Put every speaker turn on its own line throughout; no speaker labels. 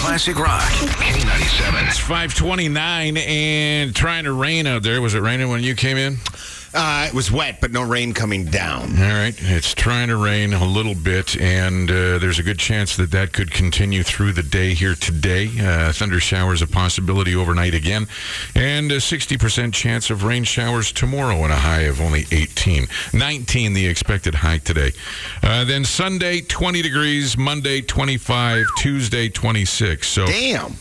Classic Rock. K97.
It's 529 and trying to rain out there. Was it raining when you came in?
Uh, it was wet, but no rain coming down.
All right. It's trying to rain a little bit, and uh, there's a good chance that that could continue through the day here today. Uh, thunder showers a possibility overnight again, and a 60% chance of rain showers tomorrow and a high of only 18. 19 the expected high today. Uh, then Sunday, 20 degrees. Monday, 25. Tuesday, 26. So
Damn.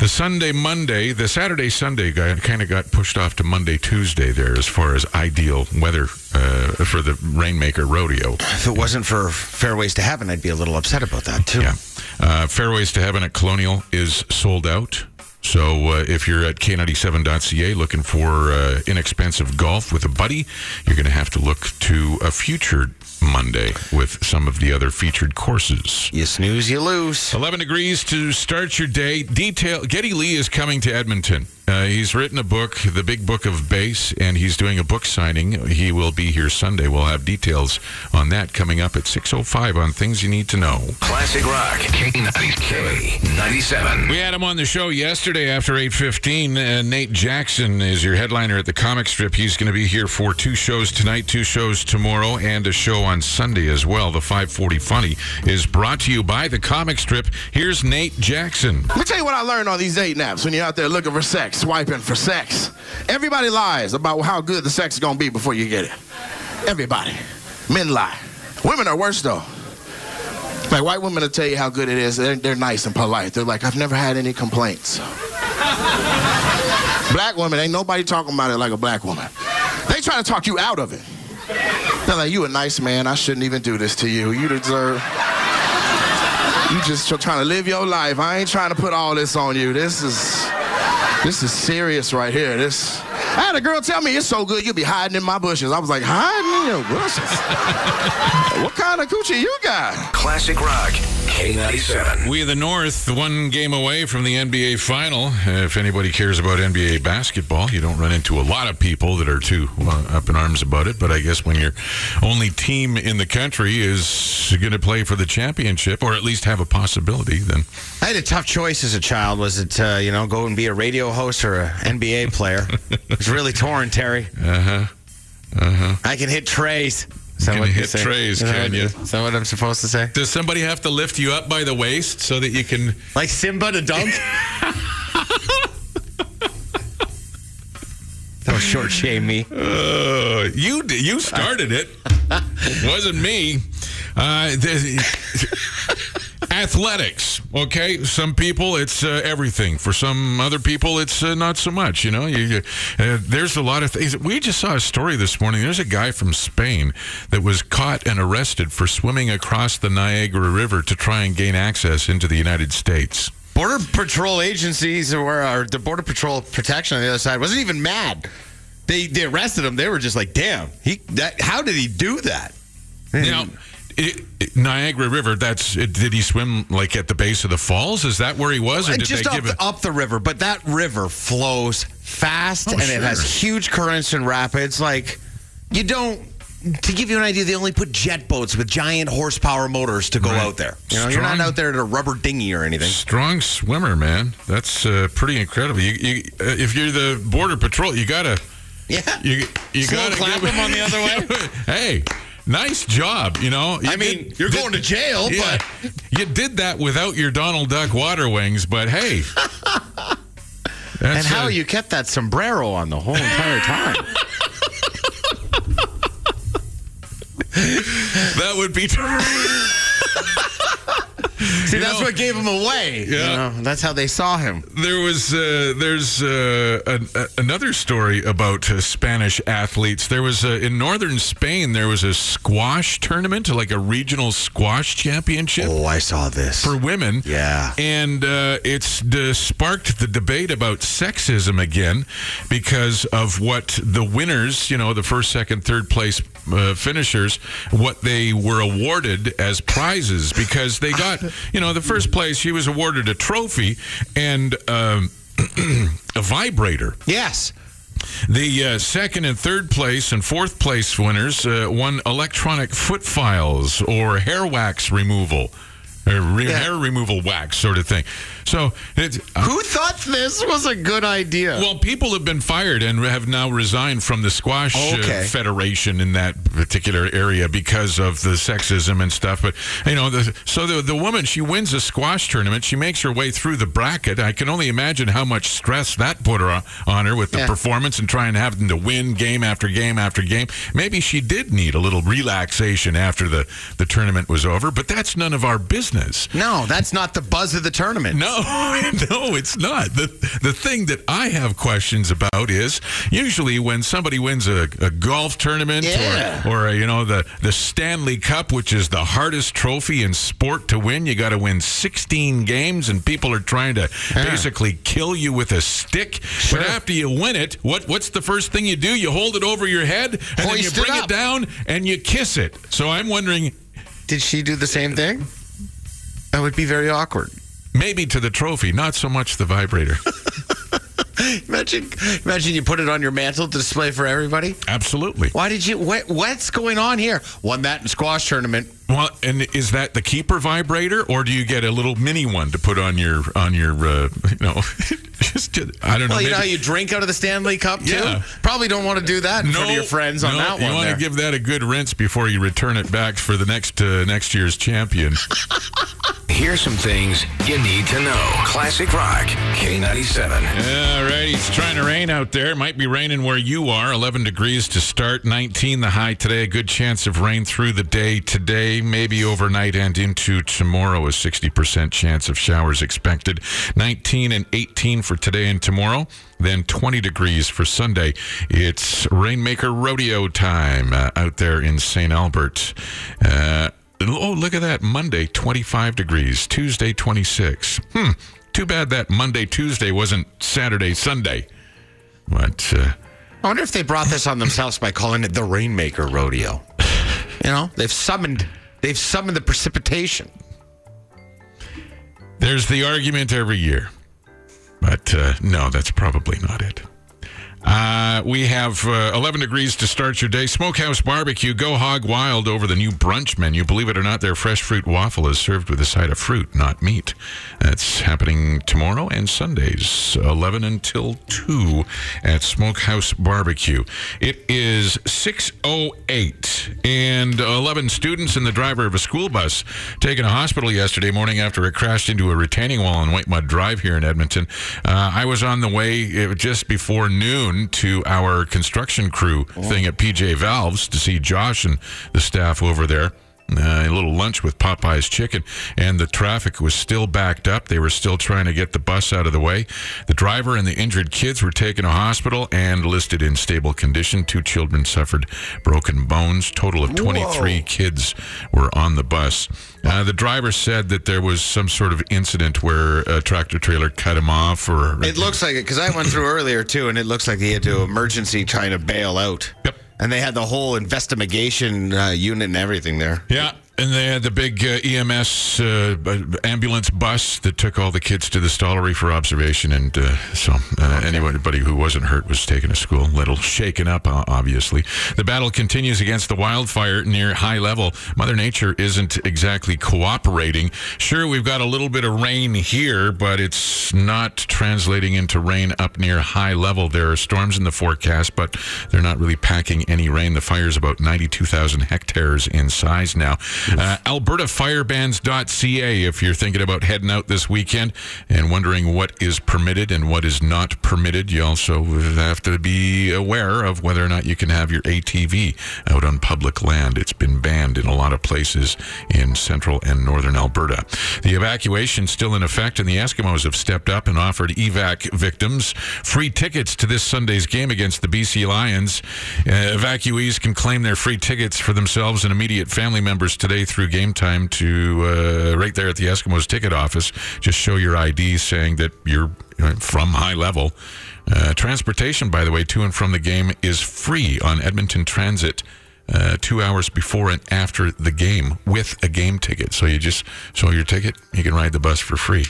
The Sunday, Monday, the Saturday, Sunday guy kind of got pushed off to Monday, Tuesday there as far as ideal weather uh, for the Rainmaker Rodeo.
If it wasn't for Fairways to Heaven, I'd be a little upset about that, too.
Yeah. Uh, Fairways to Heaven at Colonial is sold out. So uh, if you're at k97.ca looking for uh, inexpensive golf with a buddy, you're going to have to look to a future Monday with some of the other featured courses.
You snooze, you lose.
11 degrees to start your day. Detail Geddy Lee is coming to Edmonton. Uh, he's written a book, The Big Book of Bass, and he's doing a book signing. He will be here Sunday. We'll have details on that coming up at 6.05 on Things You Need to Know.
Classic Rock. K90. K97.
We had him on the show yesterday after 8.15. Uh, Nate Jackson is your headliner at the comic strip. He's going to be here for two shows tonight, two shows tomorrow, and a show on Sunday as well. The 540 Funny is brought to you by the comic strip. Here's Nate Jackson.
Let me tell you what I learned on these date naps when you're out there looking for sex, swiping for sex. Everybody lies about how good the sex is going to be before you get it. Everybody. Men lie. Women are worse, though. Like, white women will tell you how good it is. They're, they're nice and polite. They're like, I've never had any complaints. black women, ain't nobody talking about it like a black woman. They try to talk you out of it. They're like, you a nice man. I shouldn't even do this to you. You deserve... You just trying to live your life. I ain't trying to put all this on you. This is this is serious right here. This I had a girl tell me it's so good you'll be hiding in my bushes. I was like, hiding in your bushes? what kind of coochie you got?
Classic Rock. K97.
We, of the North, one game away from the NBA final. If anybody cares about NBA basketball, you don't run into a lot of people that are too uh, up in arms about it. But I guess when your only team in the country is going to play for the championship, or at least have a possibility, then
I had a tough choice as a child. Was it, uh, you know, go and be a radio host or an NBA player? it's really torn, Terry.
uh huh. Uh huh.
I can hit trays. Is that
Can
what
hit
say?
trays,
Is
can you?
Is that what I'm supposed to say?
Does somebody have to lift you up by the waist so that you can?
Like Simba to dunk? Don't short shame me.
Uh, you you started it. It Wasn't me. Uh, athletics. Okay, some people it's uh, everything. For some other people, it's uh, not so much. You know, you, uh, there's a lot of things. We just saw a story this morning. There's a guy from Spain that was caught and arrested for swimming across the Niagara River to try and gain access into the United States.
Border Patrol agencies or, or the Border Patrol protection on the other side wasn't even mad. They they arrested him. They were just like, "Damn, he that how did he do that?"
Now, it, it- Niagara River. That's it, did he swim like at the base of the falls? Is that where he was, or did
just
they
up
give
the, up the river, but that river flows fast
Oh,
and
sure.
it has huge currents and rapids. Like you don't. To give you an idea, they only put jet boats with giant horsepower motors to go
Right.
out there. You know, you're not out there in a rubber dinghy or anything.
Strong swimmer, man. That's uh, pretty incredible. You, you, uh, if you're the border patrol, you gotta,
Yeah.
you, you
Slow
gotta
clap
give-
him on the other way.
hey, nice job. You know, You
I mean,
did-
you're
did-
going to jail,
yeah,
but
you did that without your Donald Duck water wings. But hey,
and how
uh,
you kept that sombrero on the whole entire time.
that would be.
See,
You
that's
know-
what gave him away. you
Yeah.
know? that's how they saw him.
There was uh, there's uh, an, a, another story about uh, Spanish athletes. There was uh, in northern Spain there was a squash tournament, like a regional squash championship
Oh, I saw this.
for women.
Yeah.
and uh, it's uh, sparked the debate about sexism again because of what the winners, you know, the first, second, third place uh, finishers, what they were awarded as prizes because they got, you know, the first place she was awarded a trophy and um, a vibrator.
yes.
The uh, second and third place and fourth place winners uh, won electronic foot files or hair wax removal. or re-
Yeah.
hair removal wax sort of thing. So it's.
Who thought this was a good idea?
Well, people have been fired and have now resigned from the squash uh,
Okay.
federation in that particular area because of the sexism and stuff. But you know, the, so the the woman she wins a squash tournament. She makes her way through the bracket. I can only imagine how much stress that put her on, on her with the
Yeah.
performance and trying to having to win game after game after game. Maybe she did need a little relaxation after the the tournament was over. But that's none of our business.
no, that's not the buzz of the tournament.
No, no, it's not. The the thing that I have questions about is usually when somebody wins a, a golf tournament
Yeah.
or or a, you know the the Stanley Cup, which is the hardest trophy in sport to win. You got to win 16 games, and people are trying to basically kill you with a stick. But after you win it, what what's the first thing you do? You hold it over your head, and then you
Hoist it
bring it down, and you kiss it. So I'm wondering.
Did she do the same thing? That would be very awkward.
Maybe to the trophy, not so much the vibrator.
Imagine, imagine you put it on your mantle to display for everybody.
Absolutely.
Why did you? What, what's going on here? Won that in squash tournament.
Well, and is that the keeper vibrator, or do you get a little mini one to put on your on your uh, you know? just to, I don't know.
Well, you know how
maybe-
you drink out of the Stanley Cup too.
Yeah.
Probably don't want to do that in front of your friends on
no,
that one.
You want
there.
to give that a good rinse before you return it back for the next uh, next year's champion.
Here's some things you need to know. Classic Rock, K97.
All righty, it's trying to rain out there. It might be raining where you are. 11 degrees to start, 19 the high today. A good chance of rain through the day today, maybe overnight and into tomorrow. A 60% chance of showers expected. 19 and 18 for today and tomorrow. Then 20 degrees for Sunday. It's Rainmaker Rodeo time uh, out there in St. Albert. Uh, Oh, look at that. Monday, 25 degrees. Tuesday, 26. Hmm. Too bad that Monday, Tuesday wasn't Saturday, Sunday. But, uh,
I wonder if they brought this on themselves by calling it the Rainmaker Rodeo. You know, they've summoned they've summoned the precipitation.
there's the argument every year. But uh, no, that's probably not it. Uh, we have uh, 11 degrees to start your day. Smokehouse Barbecue, go hog wild over the new brunch menu. Believe it or not, their fresh fruit waffle is served with a side of fruit, not meat. That's happening tomorrow and Sundays, 11 until 2 at Smokehouse Barbecue. It is 6.08, and 11 students and the driver of a school bus taken to hospital yesterday morning after it crashed into a retaining wall on Whitemud Drive here in Edmonton. Uh, I was on the way uh, just before noon to our construction crew thing at PJ Valves to see Josh and the staff over there. Uh, a little lunch with Popeye's chicken, and the traffic was still backed up. They were still trying to get the bus out of the way. The driver and the injured kids were taken to hospital and listed in stable condition. Two children suffered broken bones. Total of 23 kids were on the bus. Uh, the driver said that there was some sort of incident where a tractor trailer cut him off, or
It looks like it because I went through earlier too, and it looks like he had to emergency trying to bail out.
Yep.
And they had the whole investigation uh, unit and everything there.
Yeah, and they had the big uh, EMS uh, ambulance bus that took all the kids to the stollery for observation, and uh, so uh, anybody who wasn't hurt was taken to school. A little shaken up, obviously. The battle continues against the wildfire near high level. Mother Nature isn't exactly cooperating. Sure, we've got a little bit of rain here, but it's not translating into rain up near high level. There are storms in the forecast, but they're not really packing any rain. The fire is about 92,000 hectares in size now. Uh, AlbertaFireBans.ca if you're thinking about heading out this weekend and wondering what is permitted and what is not permitted. You also have to be aware of whether or not you can have your ATV out on public land. It's been banned in a lot of places in central and northern Alberta. The evacuation still in effect, and the Eskimos have stepped up and offered evac victims free tickets to this Sunday's game against the BC Lions. Uh, evacuees can claim their free tickets for themselves and immediate family members today through game time to uh, right there at the Eskimos ticket office. Just show your ID saying that you're uh, from high level. Uh, transportation, by the way, to and from the game is free on Edmonton Transit. Uh, two hours before and after the game with a game ticket. So you just show your ticket, you can ride the bus for free.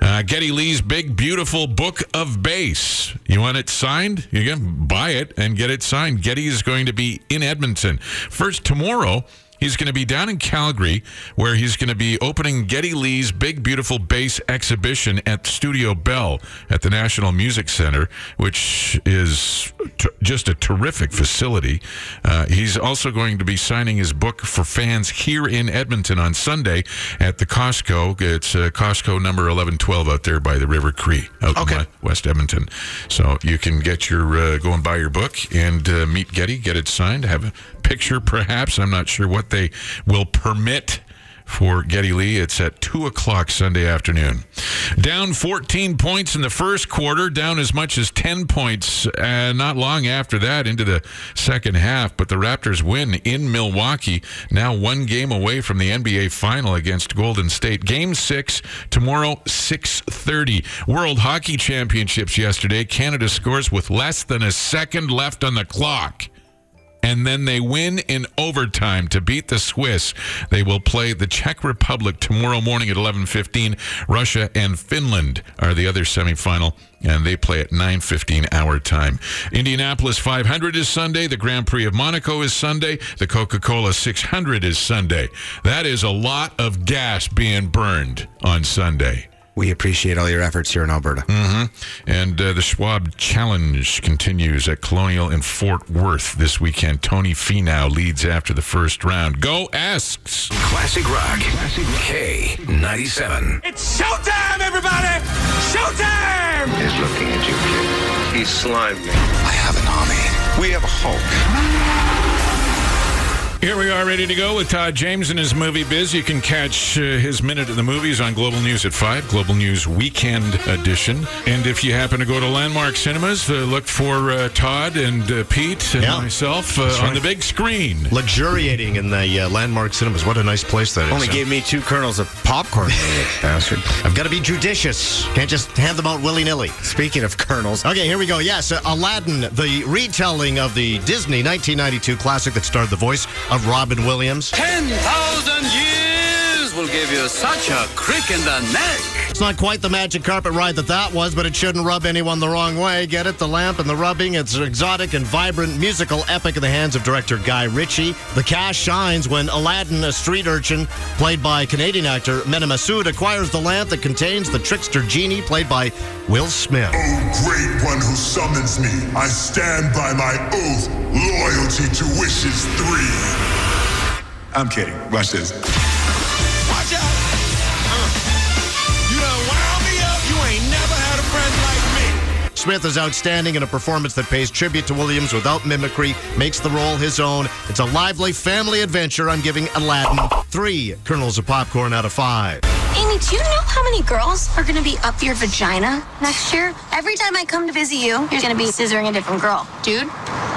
Uh, Geddy Lee's big, beautiful book of bass. You want it signed? You can buy it and get it signed. Geddy is going to be in Edmonton. First, tomorrow, He's going to be down in Calgary, where he's going to be opening Geddy Lee's Big Beautiful Bass exhibition at Studio Bell at the National Music Center, which is t- just a terrific facility. Uh, he's also going to be signing his book for fans here in Edmonton on Sunday at the Costco. It's uh, Costco number 1112 out there by the River Cree, out
Okay.
in West Edmonton. So you can get your, uh, go and buy your book and uh, meet Geddy, get it signed, have a picture perhaps. I'm not sure what they will permit for Geddy Lee. It's at 2 o'clock Sunday afternoon. Down 14 points in the first quarter, down as much as 10 points uh, not long after that into the second half. But the Raptors win in Milwaukee, now one game away from the NBA final against Golden State. Game six tomorrow, 6.30. World Hockey Championships yesterday. Canada scores with less than a second left on the clock and then they win in overtime to beat the Swiss. They will play the Czech Republic tomorrow morning at 11:15. Russia and Finland are the other semifinal, and they play at 9:15 our time. Indianapolis 500 is Sunday. The Grand Prix of Monaco is Sunday. The Coca-Cola 600 is Sunday. That is a lot of gas being burned on Sunday.
We appreciate all your efforts here in Alberta.
And uh, the Schwab Challenge continues at Colonial in Fort Worth this weekend. Tony Finau leads after the first round. Go asks.
Classic Rock. Classic K97.
It's showtime, everybody! Showtime!
He's looking at you, kid. He's slimed me.
I have an army.
We have a Hulk.
Here we are ready to go with Todd James and his movie biz. You can catch uh, his minute at the movies on Global News at 5, Global News Weekend Edition. And if you happen to go to Landmark Cinemas, uh, look for uh, Todd and uh, Pete and
Yeah.
myself uh, on the big screen.
Luxuriating in the uh, landmark cinemas. What a nice place that is.
Only gave me two kernels of popcorn, bastard.
I've got to be judicious. Can't just hand them out willy nilly.
Speaking of kernels,
Okay, here we go. Yes, uh, Aladdin, the retelling of the Disney 1992 classic that starred the voice of Robin Williams.
10,000 years will give you such a crick in the neck.
It's not quite the magic carpet ride that that was, but it shouldn't rub anyone the wrong way. Get it? The lamp and the rubbing. It's an exotic and vibrant musical epic in the hands of director Guy Ritchie. The cast shines when Aladdin, a street urchin played by Canadian actor Mena Massoud, acquires the lamp that contains the trickster genie played by Will Smith.
Oh, great one who summons me, I stand by my oath, loyalty to wishes three. I'm kidding. Watch this.
Smith is outstanding in a performance that pays tribute to Williams without mimicry, makes the role his own. It's a lively family adventure. I'm giving Aladdin three kernels of popcorn out of five.
Amy, do you know how many girls are going to be up your vagina next year? Every time I come to visit you, you're going to be scissoring a different girl.
Dude,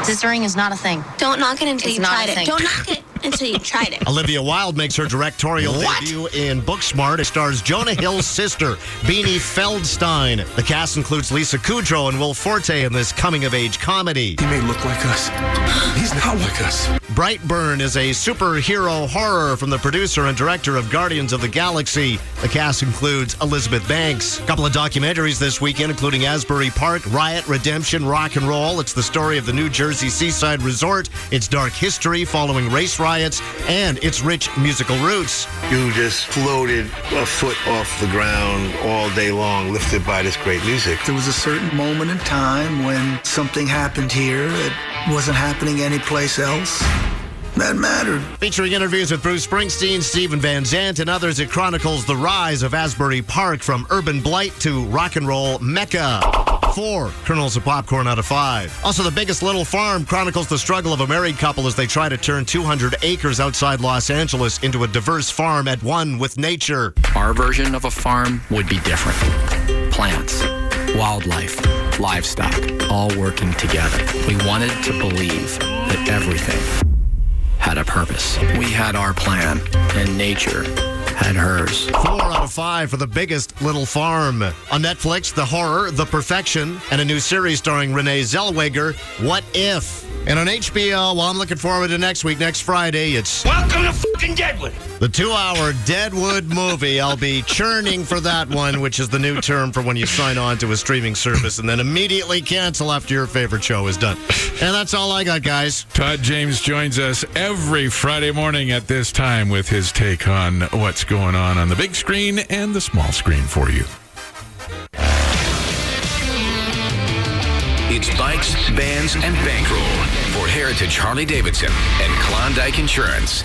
scissoring is not a thing.
Don't knock it until
It's
you
not
tried
a
it.
thing.
Don't knock it until you tried it.
Olivia Wilde makes her directorial
What?
debut in Booksmart. It stars Jonah Hill's sister, Beanie Feldstein. The cast includes Lisa Kudrow and Will Forte in this coming-of-age comedy.
He may look like us. He's not like us.
Brightburn is a superhero horror from the producer and director of Guardians of the Galaxy. The cast includes Elizabeth Banks. A couple of documentaries this weekend, including Asbury Park, Riot, Redemption, Rock and Roll. It's the story of the New Jersey seaside resort, its dark history following race riots, and its rich musical roots.
You just floated a foot off the ground all day long, lifted by this great music.
There was a certain moment in time when something happened here that wasn't happening anyplace else. That mattered.
Featuring interviews with Bruce Springsteen, Stephen Van Zandt, and others, it chronicles the rise of Asbury Park from urban blight to rock and roll mecca. Four kernels of popcorn out of five. Also, The Biggest Little Farm chronicles the struggle of a married couple as they try to turn 200 acres outside Los Angeles into a diverse farm at one with nature.
Our version of a farm would be different. Plants, wildlife, livestock, all working together. We wanted to believe that everything had a purpose. We had our plan, and nature had hers.
Four out of five for The Biggest Little Farm. On Netflix, The Horror, The Perfection, and a new series starring Renee Zellweger, What If? And on HBO, well, I'm looking forward to next week, next Friday. It's
Welcome to fucking Deadwood.
the two hour Deadwood movie. I'll be churning for that one, which is the new term for when you sign on to a streaming service and then immediately cancel after your favorite show is done. And that's all I got, guys.
Todd James joins us every Friday morning at this time with his take on what's going on on the big screen and the small screen for you.
It's bikes, bands, and bankroll for Heritage Harley Davidson and Klondike Insurance.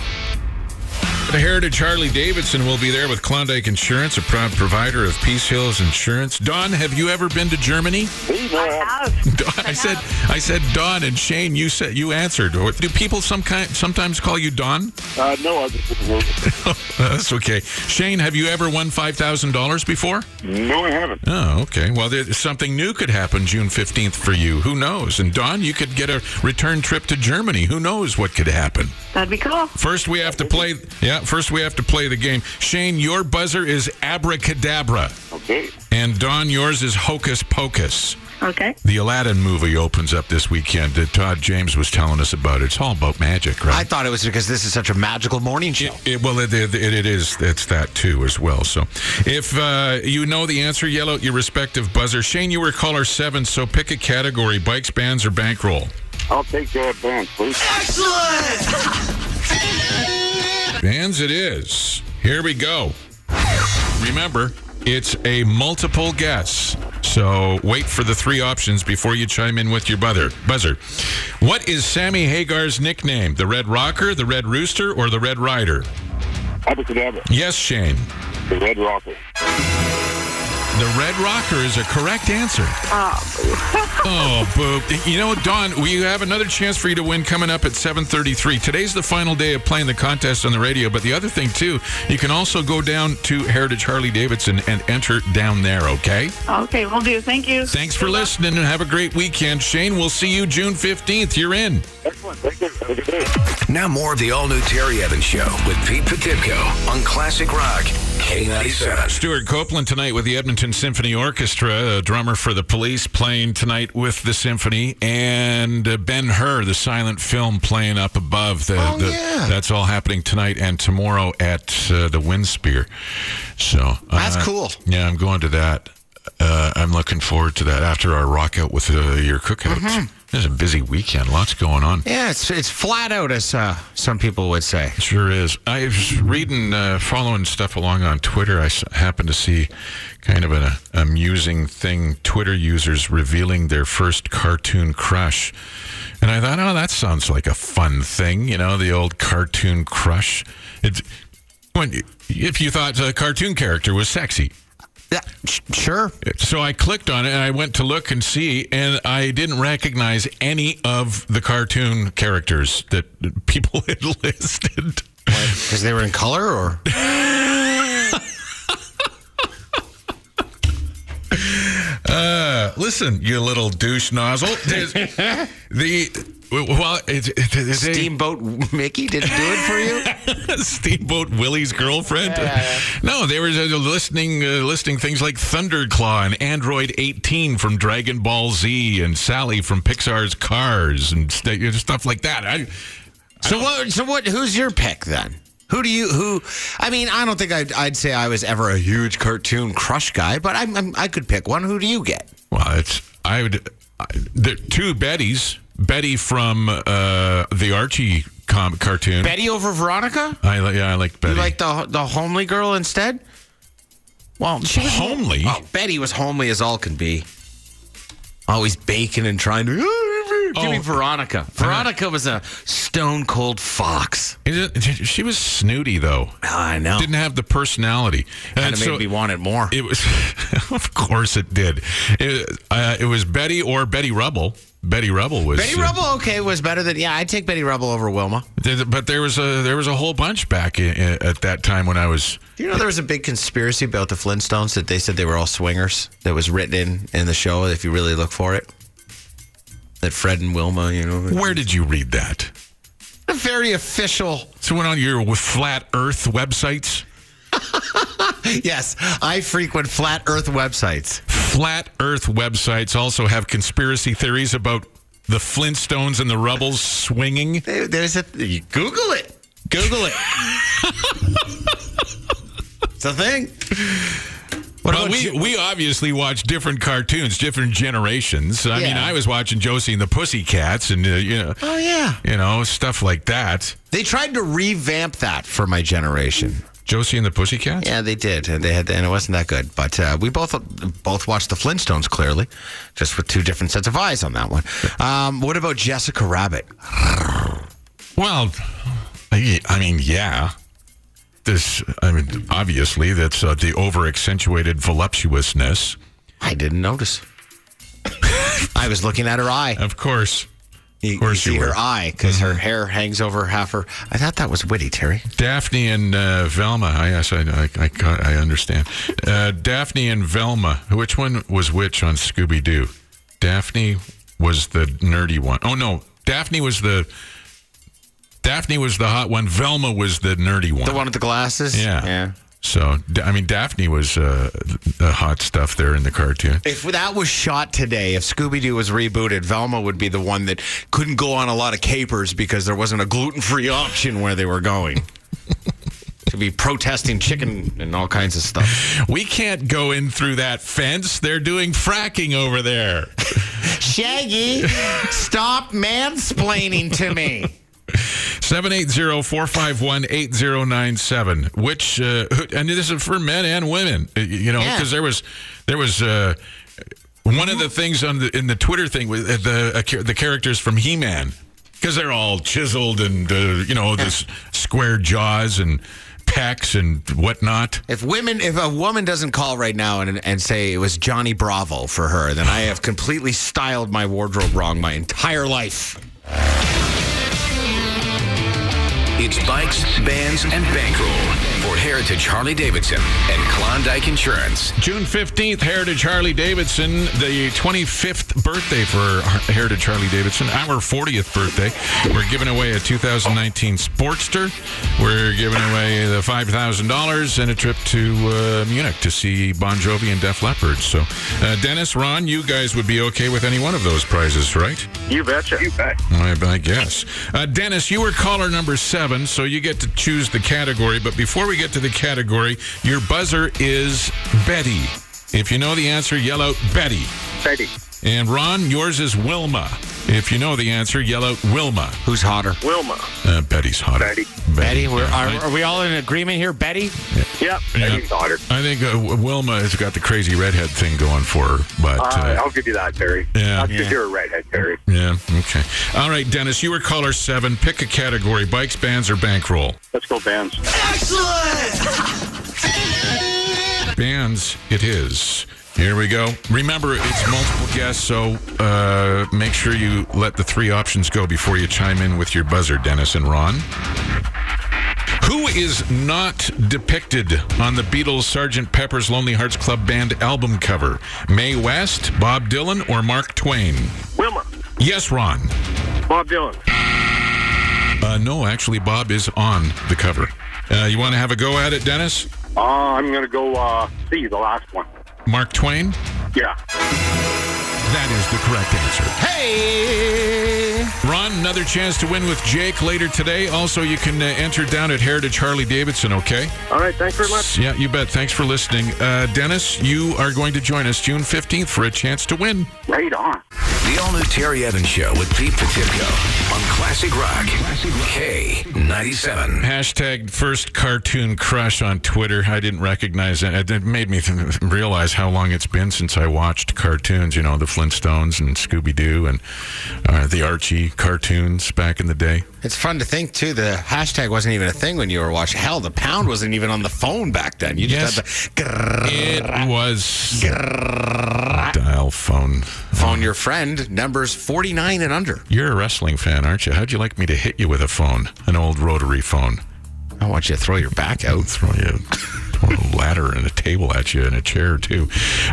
The Heritage Harley Davidson will be there with Klondike Insurance, a proud provider of Peace Hills Insurance. Don, have you ever been to Germany?
I have.
Don, I said, I said Don, and Shane, you said you answered. Do people some kind sometimes call you Don?
Uh, no, I just
That's okay. Shane, have you ever won five thousand dollars before?
No, I haven't.
Oh, okay. Well, there, something new could happen June fifteenth for you. Who knows? And Don, you could get a return trip to Germany. Who knows what could happen?
That'd be cool.
First, we have to play. Yeah, first we have to play the game. Shane, your buzzer is abracadabra,
Okay.
and Don, yours is hocus pocus.
Okay.
The Aladdin movie opens up this weekend. That Todd James was telling us about. It's all about magic, right?
I thought it was because this is such a magical morning show.
It, well, it, it, it is. It's that too as well. So, if uh, you know the answer, yell out your respective buzzer. Shane, you were caller seven, so pick a category: bikes, bands, or bankroll.
I'll take that band, please.
Bands, it is. Here we go. Remember, it's a multiple guess. So wait for the three options before you chime in with your buzzer. Buzzer. What is Sammy Hagar's nickname? The Red Rocker, the Red Rooster, or the Red Rider?
Abracadabra.
Yes, Shane.
The Red Rocker.
The Red Rocker is a correct answer. Oh, oh boo. You know, Don, we have another chance for you to win coming up at 7.33. Today's the final day of playing the contest on the radio, but the other thing, too, you can also go down to Heritage Harley-Davidson and enter down there, okay?
Okay, we'll do. Thank you.
Thanks for listening and have a great weekend. Shane, we'll see you June 15th. You're in.
Excellent. Thank you. Have a good day.
Now more of the all-new Terry Evans Show with Pete Potipcoe on Classic Rock K97.
Stewart Copeland tonight with the Edmonton Symphony Orchestra, a drummer for the police playing tonight with the symphony, and uh, Ben Hur, the silent film playing up above. The,
Oh,
the-
yeah.
That's all happening tonight and tomorrow at uh, the Winspear. So uh,
That's cool.
Yeah, I'm going to that. Uh, I'm looking forward to that after our rock out with uh, your cookouts.
Mm-hmm.
Is a busy weekend. Lots going on.
Yeah, it's it's flat out, as uh, some people would say.
Sure is. I was reading, uh, following stuff along on Twitter. I s- happened to see kind of an uh, amusing thing Twitter users revealing their first cartoon crush. And I thought, oh, that sounds like a fun thing, you know, the old cartoon crush. It, when, if you thought a cartoon character was sexy.
Yeah, sh- sure.
So I clicked on it and I went to look and see, and I didn't recognize any of the cartoon characters that people had listed.
Because they were in color, or
Uh, listen, you little douche nozzle. There's- the well, it, it, it,
Steamboat Mickey didn't do it for you.
Steamboat Willie's girlfriend. No, they were uh, listening, uh, listing things like Thunderclaw and Android 18 from Dragon Ball Z and Sally from Pixar's Cars and st- stuff like that. I,
So what? So what? Who's your pick then? Who do you? Who? I mean, I don't think I'd, I'd say I was ever a huge cartoon crush guy, but I'm, I'm I could pick one. Who do you get?
well, it's I would I, there two Bettys. Betty from uh, the Archie com- cartoon.
Betty over Veronica?
I li- yeah, I like Betty.
You like the the homely girl instead? Well, she was
Homely?
Oh, Betty was homely as all can be. Always baking and trying to. Give me
Oh.
Veronica. Veronica was a stone cold fox.
Is it- she was snooty though.
I know.
Didn't have the personality.
Kind
And
of
so
made me want it more.
It was, of course, it did. It, uh, it was Betty or Betty Rubble. Betty Rubble was.
Betty
uh,
Rubble, okay, was better than yeah. I'd take Betty Rubble over Wilma.
But there was a there was a whole bunch back i- i- at that time when I was.
Do you know there was a big conspiracy about the Flintstones that they said they were all swingers? That was written in in the show. If you really look for it, that Fred and Wilma, you know,
Where did you read that?
a very official.
So went on your flat Earth websites.
Yes, I frequent flat Earth websites.
Flat Earth websites also have conspiracy theories about the Flintstones and the Rubbles swinging.
There's a Google it. Google it. it's a thing. What
well, we,
you?
we obviously watch different cartoons, different generations. I mean, I was watching Josie and the Pussycats, and uh, you know,
Oh yeah.
you know, stuff like that.
They tried to revamp that for my generation.
Josie and the Pussycats.
Yeah, they did, and they had, and it wasn't that good. But uh, we both both watched the Flintstones clearly, just with two different sets of eyes on that one. Um, what about Jessica Rabbit?
Well, I I mean, yeah. This, I mean, obviously, that's uh, the over accentuated voluptuousness.
I didn't notice. I was looking at her eye.
Of course.
You,
Of course
you
you
see
were.
her eye because her hair hangs over half her. I thought that was witty, Terry.
Daphne and uh, Velma. I, yes, I, I, I, I understand. Uh, Daphne and Velma. Which one was which on Scooby Doo? Daphne was the nerdy one. Oh no, Daphne was the. Daphne was the hot one. Velma was the nerdy one.
The one with the glasses.
Yeah.
yeah.
So I mean, Daphne was uh, the hot stuff there in the cartoon.
If that was shot today, if Scooby Doo was rebooted, Velma would be the one that couldn't go on a lot of capers because there wasn't a gluten free option where they were going. to be protesting chicken and all kinds of stuff.
We can't go in through that fence. They're doing fracking over there.
Shaggy, stop mansplaining to me.
780-451-8097 which uh and this is for men and women you know
Yeah.
because there was there was uh one of the things on the in the twitter thing with uh, the uh, the characters from he-man because they're all chiseled and uh, you know this square jaws and pecs and whatnot
If women, if a woman doesn't call right now and, and say it was Johnny Bravo for her, then I have completely styled my wardrobe wrong my entire life.
It's bikes, bands, and bankroll for Heritage Harley Davidson and Klondike Insurance.
June 15th, Heritage Harley Davidson, the 25th birthday for Heritage Harley Davidson, our 40th birthday. We're giving away a 2019 Sportster. We're giving away the $5,000 and a trip to uh, Munich to see Bon Jovi and Def Leppard. So, uh, Dennis, Ron, you guys would be okay with any one of those prizes, right?
You betcha. You bet.
I, I guess. Uh, Dennis, you were caller number seven, so you get to choose the category. But before we get to the category, your buzzer is Betty. If you know the answer, yell out Betty.
Betty.
And Ron, yours is Wilma. If you know the answer, yell out Wilma.
Who's hotter?
Wilma.
Uh, Betty's hotter.
Betty.
Betty, we're, are, are we all in agreement here? Betty?
Yep.
Yeah.
Betty's daughter.
I think uh, Wilma has got the crazy redhead thing going for her. But
Uh,
uh,
I'll give you that, Terry.
Yeah.
That's because you're a redhead, Terry.
yeah, okay. All right, Dennis, you were caller seven. Pick a category: bikes, bands, or bankroll.
Let's go, bands. Excellent!
bands, it is. Here we go. Remember, it's multiple guests, so uh, make sure you let the three options go before you chime in with your buzzer, Dennis and Ron. Who is not depicted on the Beatles' Sgt. Pepper's Lonely Hearts Club Band album cover? Mae West, Bob Dylan, or Mark Twain?
Wilma.
Yes, Ron.
Bob Dylan.
Uh, no, actually, Bob is on the cover. Uh, you want to have a go at it, Dennis?
Uh, I'm going to go uh, C, the last one.
Mark Twain?
Yeah.
That is the correct answer.
Hey!
Ron, another chance to win with Jake later today. Also, you can uh, enter down at Heritage Harley Davidson, okay?
All right. Thanks very much.
Yeah, you bet. Thanks for listening. Uh, Dennis, you are going to join us June 15th for a chance to win.
Right on.
The all new Terry Evans Show with Pete Potipcoe on Classic Rock. Classic K97.
Hashtag first cartoon crush on Twitter. I didn't recognize it. It made me th- realize how long it's been since I watched cartoons, you know, the Flintstones and Scooby Doo and uh, the Archie cartoons back in the day.
It's fun to think, too. The hashtag wasn't even a thing when you were watching. Hell, the pound wasn't even on the phone back then. You just
Yes.
had to
It was dial phone.
phone your friend, numbers 49 and under.
You're a wrestling fan, aren't you? How'd you like me to hit you with a phone, an old rotary phone?
I want you to throw your back out.
Throw you throw a ladder and a table at you and a chair too.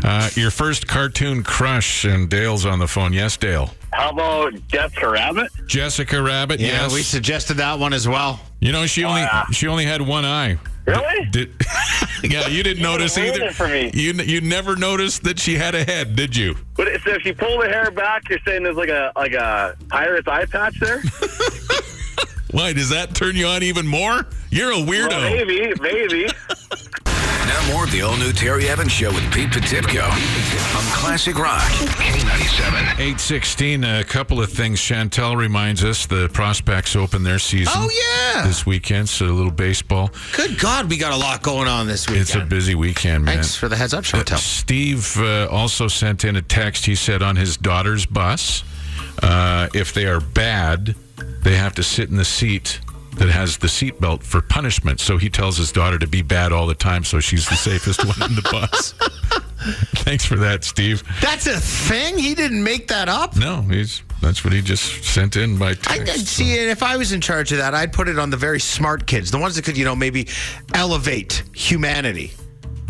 Uh, your first cartoon crush, and Dale's on the phone. Yes, Dale.
How about Jessica Rabbit?
Jessica Rabbit.
Yeah,
yes.
we suggested that one as well.
you know she only she only had one eye.
Really?
Did, yeah, you didn't notice either.
it for me.
You you never noticed that she had a head, did you?
But so if you pull the hair back, you're saying there's like a like a pirate's eye patch there?
Why does that turn you on even more? You're a weirdo.
Well, maybe, maybe.
Now more of the all-new Terry Evans Show with Pete Potipcoe on Classic Rock K97.
816, a couple of things. Chantel reminds us the prospects open their season.
Oh, yeah.
This weekend, so a little baseball.
Good God, we got a lot going on this weekend.
It's a busy weekend, man.
Thanks for the heads up, Chantel.
Uh, Steve uh, also sent in a text. He said on his daughter's bus, uh, if they are bad, they have to sit in the seat that has the seatbelt for punishment. So he tells his daughter to be bad all the time, so she's the safest one in the bus. Thanks for that, Steve.
That's a thing? He didn't make that up?
No, he's that's what he just sent in by
I
text.
I'd see it if I was in charge of that. I'd put it on the very smart kids, the ones that could, you know, maybe elevate humanity.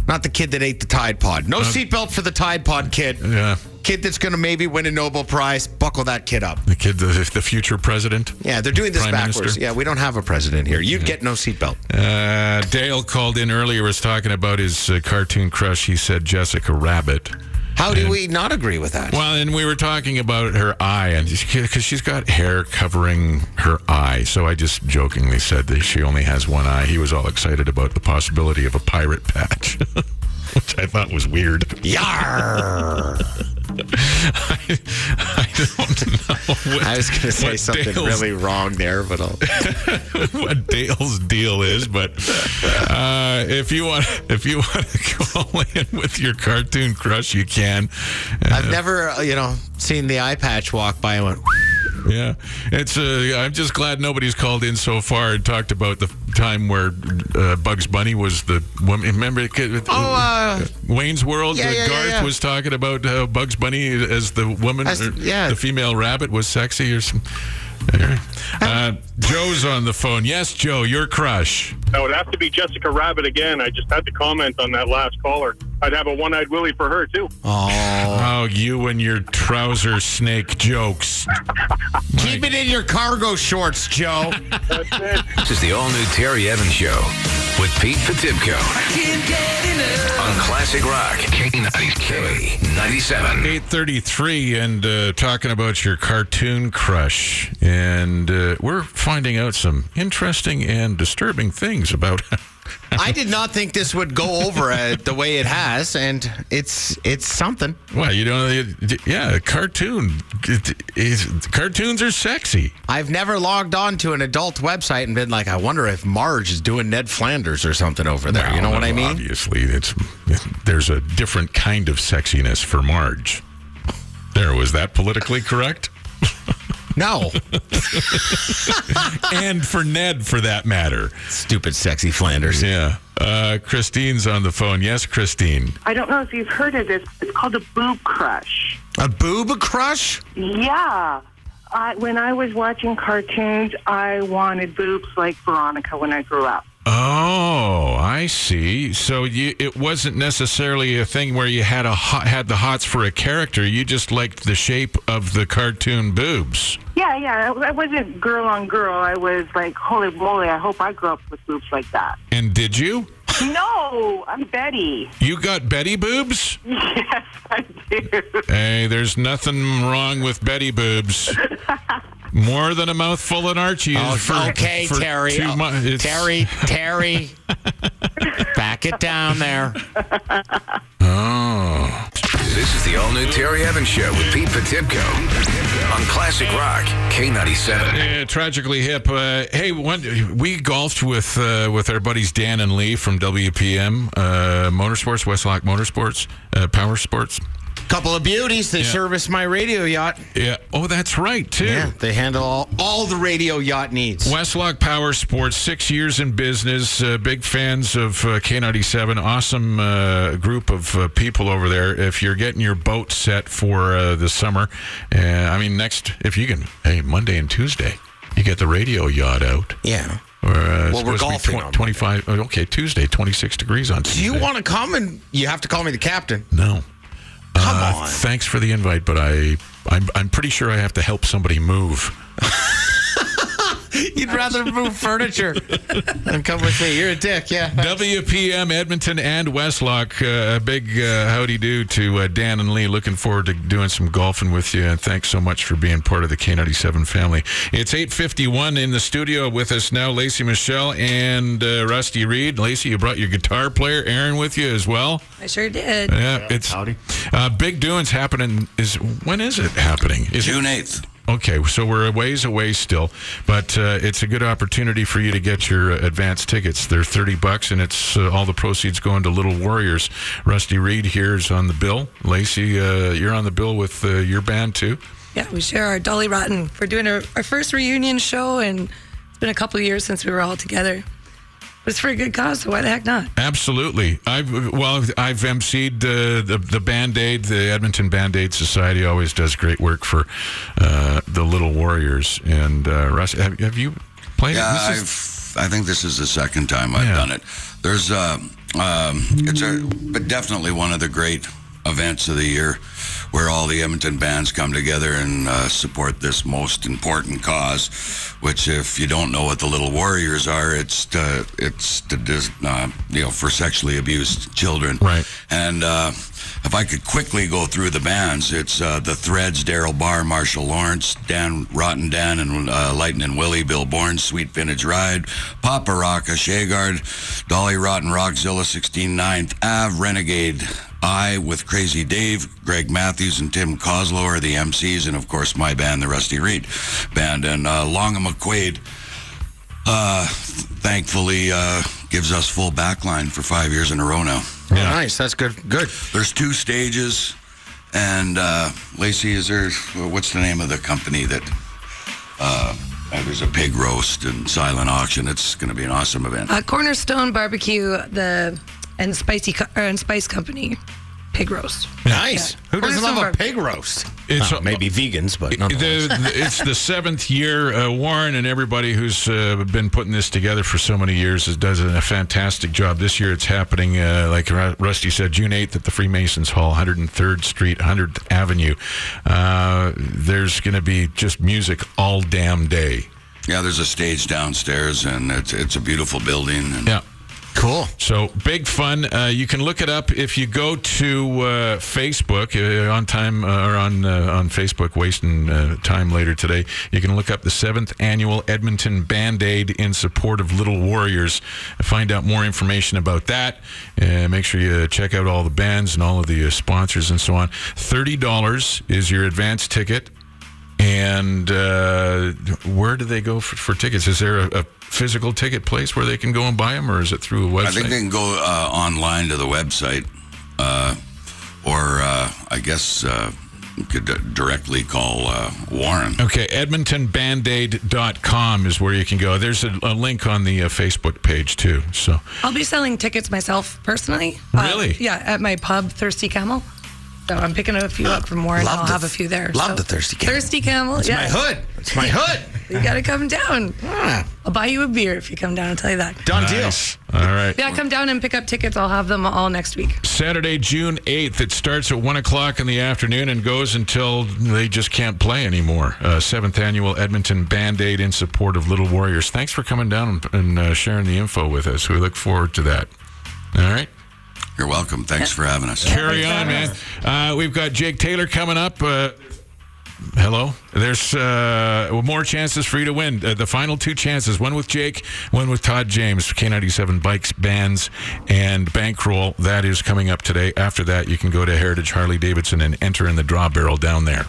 Not the kid that ate the Tide Pod. No uh, seatbelt for the Tide Pod kid.
Yeah,
Kid that's going to maybe win a Nobel Prize. Buckle that kid up.
the kid, the, the future president.
Yeah, they're doing this
Prime
backwards.
Minister.
Yeah, we don't have a president here. You'd get no seatbelt.
Uh, Dale called in earlier, was talking about his uh, cartoon crush. He said Jessica Rabbit.
How do
And-
we not agree with that?
Well, and we were talking about her eye, and because she's got hair covering her eye, so I just jokingly said that she only has one eye. He was all excited about the possibility of a pirate patch, which I thought was weird.
Yar!
I, I don't know. What,
I was going to say something
Dale's-
really wrong there, but I'll.
what Dale's deal is, but uh, if you want, if you want to call in with your cartoon crush, you can.
I've never, uh, you know, seen the eye patch walk by and went,
Yeah, it's. Uh, I'm just glad nobody's called in so far and talked about the time where uh, Bugs Bunny was the woman. Remember,
Oh, uh,
Wayne's World.
yeah,
uh,
yeah, yeah,
Garth
yeah.
was talking about how Bugs Bunny as the woman,
As- yeah.
the female rabbit was sexy or some. Anyway. Uh, Joe's on the phone. Yes, Joe, your crush.
That would have to be Jessica Rabbit again. I just had to comment on that last caller. I'd have a one-eyed Willie for her too.
oh.
Oh, you and your trouser snake jokes.
Keep it in your cargo shorts, Joe.
That's it.
This is the all-new Terry Evans Show with Pete Potipcoe on Classic Rock K97.
833 and uh, talking about your cartoon crush and uh, we're finding out some interesting and disturbing things about
I did not think this would go over uh, the way it has, and it's it's something.
well you know it- yeah cartoon it, cartoons are sexy
I've never logged on to an adult website and been like, I wonder if Marge is doing Ned Flanders or something over there. you know
Well,
what I mean?
obviously it's there's a different kind of sexiness for marge there was that politically correct
No.
and for ned for that matter
Stupid, sexy Flanders.
yeah uh, christine's on the phone yes christine
I don't know if you've heard of this. It's called a boob crush.
A boob crush?
Yeah. I, when I was watching cartoons, I wanted boobs like Veronica when I grew up.
Oh, I see. So you, it wasn't necessarily a thing where you had a hot, had the hots for a character. You just liked the shape of the cartoon boobs.
Yeah, yeah. I wasn't girl on girl. I was like, holy moly, I hope I grew up with boobs like that.
And did you?
No, I'm Betty.
You got Betty boobs?
Yes, I do.
Hey, there's nothing wrong with Betty boobs. More than a mouthful in Archie
Oh,
for
okay,
for
Terry.
two
Oh,
mo- it's-
Terry, Terry. Back it down there.
Oh.
This is the all-new Terry Evans Show with Pete Potipcoe on Classic Rock K97.
Yeah, tragically hip. Uh, hey, one, we golfed with uh, with our buddies Dan and Lee from WPM uh, Motorsports, Westlock Motorsports, uh, Power Sports.
Couple of beauties. They
Yeah.
service my radio yacht.
Yeah. Oh, that's right too.
Yeah, they handle all, all the radio yacht needs.
Westlock Power Sports, six years in business, uh, big fans of uh, K97. Awesome uh, group of uh, people over there. If you're getting your boat set for uh, the summer, uh, I mean, next, if you can, hey, Monday and Tuesday, you get the radio yacht out.
Yeah.
Or, uh,
Well, we're
supposed to be
golfing on
25. oh, Okay, Tuesday, 26 degrees on
Do you want to come and you have to call me the captain?
No.
Come
Uh,
on.
Thanks for the invite, but I, I'm, I'm pretty sure I have to help somebody move.
You'd rather move furniture than come with me. You're a dick, yeah.
WPM Edmonton and Westlock. Uh, a big uh, howdy do to uh, Dan and Lee. Looking forward to doing some golfing with you, and thanks so much for being part of the K97 family. It's 8:51 in the studio with us now. Lacey Michelle and uh, Rusty Reed. Lacey, you brought your guitar player Aaron with you as well.
I sure did.
Yeah, it's howdy. Uh, big doings happening. Is when is it happening? Is
June eighth.
Okay, so we're a ways away still, but uh, it's a good opportunity for you to get your uh, advance tickets. They're thirty bucks, and it's uh, all the proceeds going to Little Warriors. Rusty Reed here is on the bill. Lacey, uh, you're on the bill with uh, your band too.
Yeah, we share our Dolly Rotten. We're doing our, our first reunion show, and it's been a couple years since we were all together. But it's for a good cause, so why the heck not?
Absolutely. I've well, I've emceed uh, the the Band Aid, the Edmonton Band Aid Society always does great work for uh, the Little Warriors. And uh, Russ, have, have you played?
Yeah,
it?
I've.
Is-
I think this is the second time I've done it. There's um, um, it's a but definitely one of the great events of the year where all the Edmonton bands come together and uh, support this most important cause. Which, if you don't know what the Little Warriors are, it's to, it's to dis- uh, you know for sexually abused children.
Right.
And uh, if I could quickly go through the bands, it's uh, the Threads, Daryl Barr, Marshall Lawrence, Dan Rotten Dan, and uh, Lightning Willie, Bill Bourne, Sweet Vintage Ride, Papa Rocka, Shagard, Dolly Rotten, Rockzilla, 16 9th Ave, Renegade. I with Crazy Dave, Greg Matthews, and Tim Coslow are the MCs, and of course my band, the Rusty Reed Band, and uh, Long & McQuade uh, thankfully uh, gives us full backline for five years in a row now.
Oh, nice. That's good. Good.
There's two stages, and uh, Lacey, is there? What's the name of the company that? Uh, uh, there's a pig roast and silent auction. It's going to be an awesome event.
Uh, Cornerstone Barbecue, the and Spicy Co- uh, and Spice Company, pig roast.
Nice. Who doesn't
Cornerstone
love a pig roast?
It's
Oh, maybe vegans, but
The,
nonetheless.
the- it's the seventh year. Uh, Warren and everybody who's uh, been putting this together for so many years is, does a fantastic job. This year it's happening, uh, like Ru- Rusty said, June 8th at the Freemasons Hall, 103rd Street, 100th Avenue. Uh, there's going to be just music all damn day.
Yeah, there's a stage downstairs, and it's it's a beautiful building. And
Yeah.
Cool.
So big fun. Uh, you can look it up if you go to uh, Facebook uh, on time uh, or on uh, on Facebook. Wasting time later today. You can look up the seventh annual Edmonton Band Aid in support of Little Warriors. Find out more information about that. Uh, make sure you check out all the bands and all of the sponsors and so on. Thirty dollars is your advance ticket. And uh, where do they go for, for tickets? Is there a, a physical ticket place where they can go and buy them, or is it through a website?
I think they can go uh, online to the website, uh, or uh, I guess uh, could d- directly call uh, Warren.
Okay, EdmontonBandAid.com is where you can go. There's a, a link on the uh, Facebook page too. So
I'll be selling tickets myself personally. Uh,
Really?
yeah, at my pub, Thirsty Camel. So I'm picking a few up from Warren.
Love
I'll
the-
have a few there.
love
so.
the Thirsty Camel.
Thirsty Camel.
It's
yeah.
my hood. It's my hood.
You got to come down. I'll buy you a beer if you come down. I'll tell you that.
Done
Nice. All right.
Yeah, come down and pick up tickets. I'll have them all next week.
Saturday, June 8th. It starts at 1 o'clock in the afternoon and goes until they just can't play anymore. Uh, seventh annual Edmonton Band Aid in support of Little Warriors. Thanks for coming down and, and uh, sharing the info with us. We look forward to that. All right.
You're welcome. Thanks for having us.
Carry on, man. Uh, we've got Jake Taylor coming up. Uh, hello. There's uh, more chances for you to win. Uh, the final two chances one with Jake, one with Todd James, K97 Bikes, Bands, and Bankroll. That is coming up today. After that, you can go to Heritage Harley Davidson and enter in the draw barrel down there.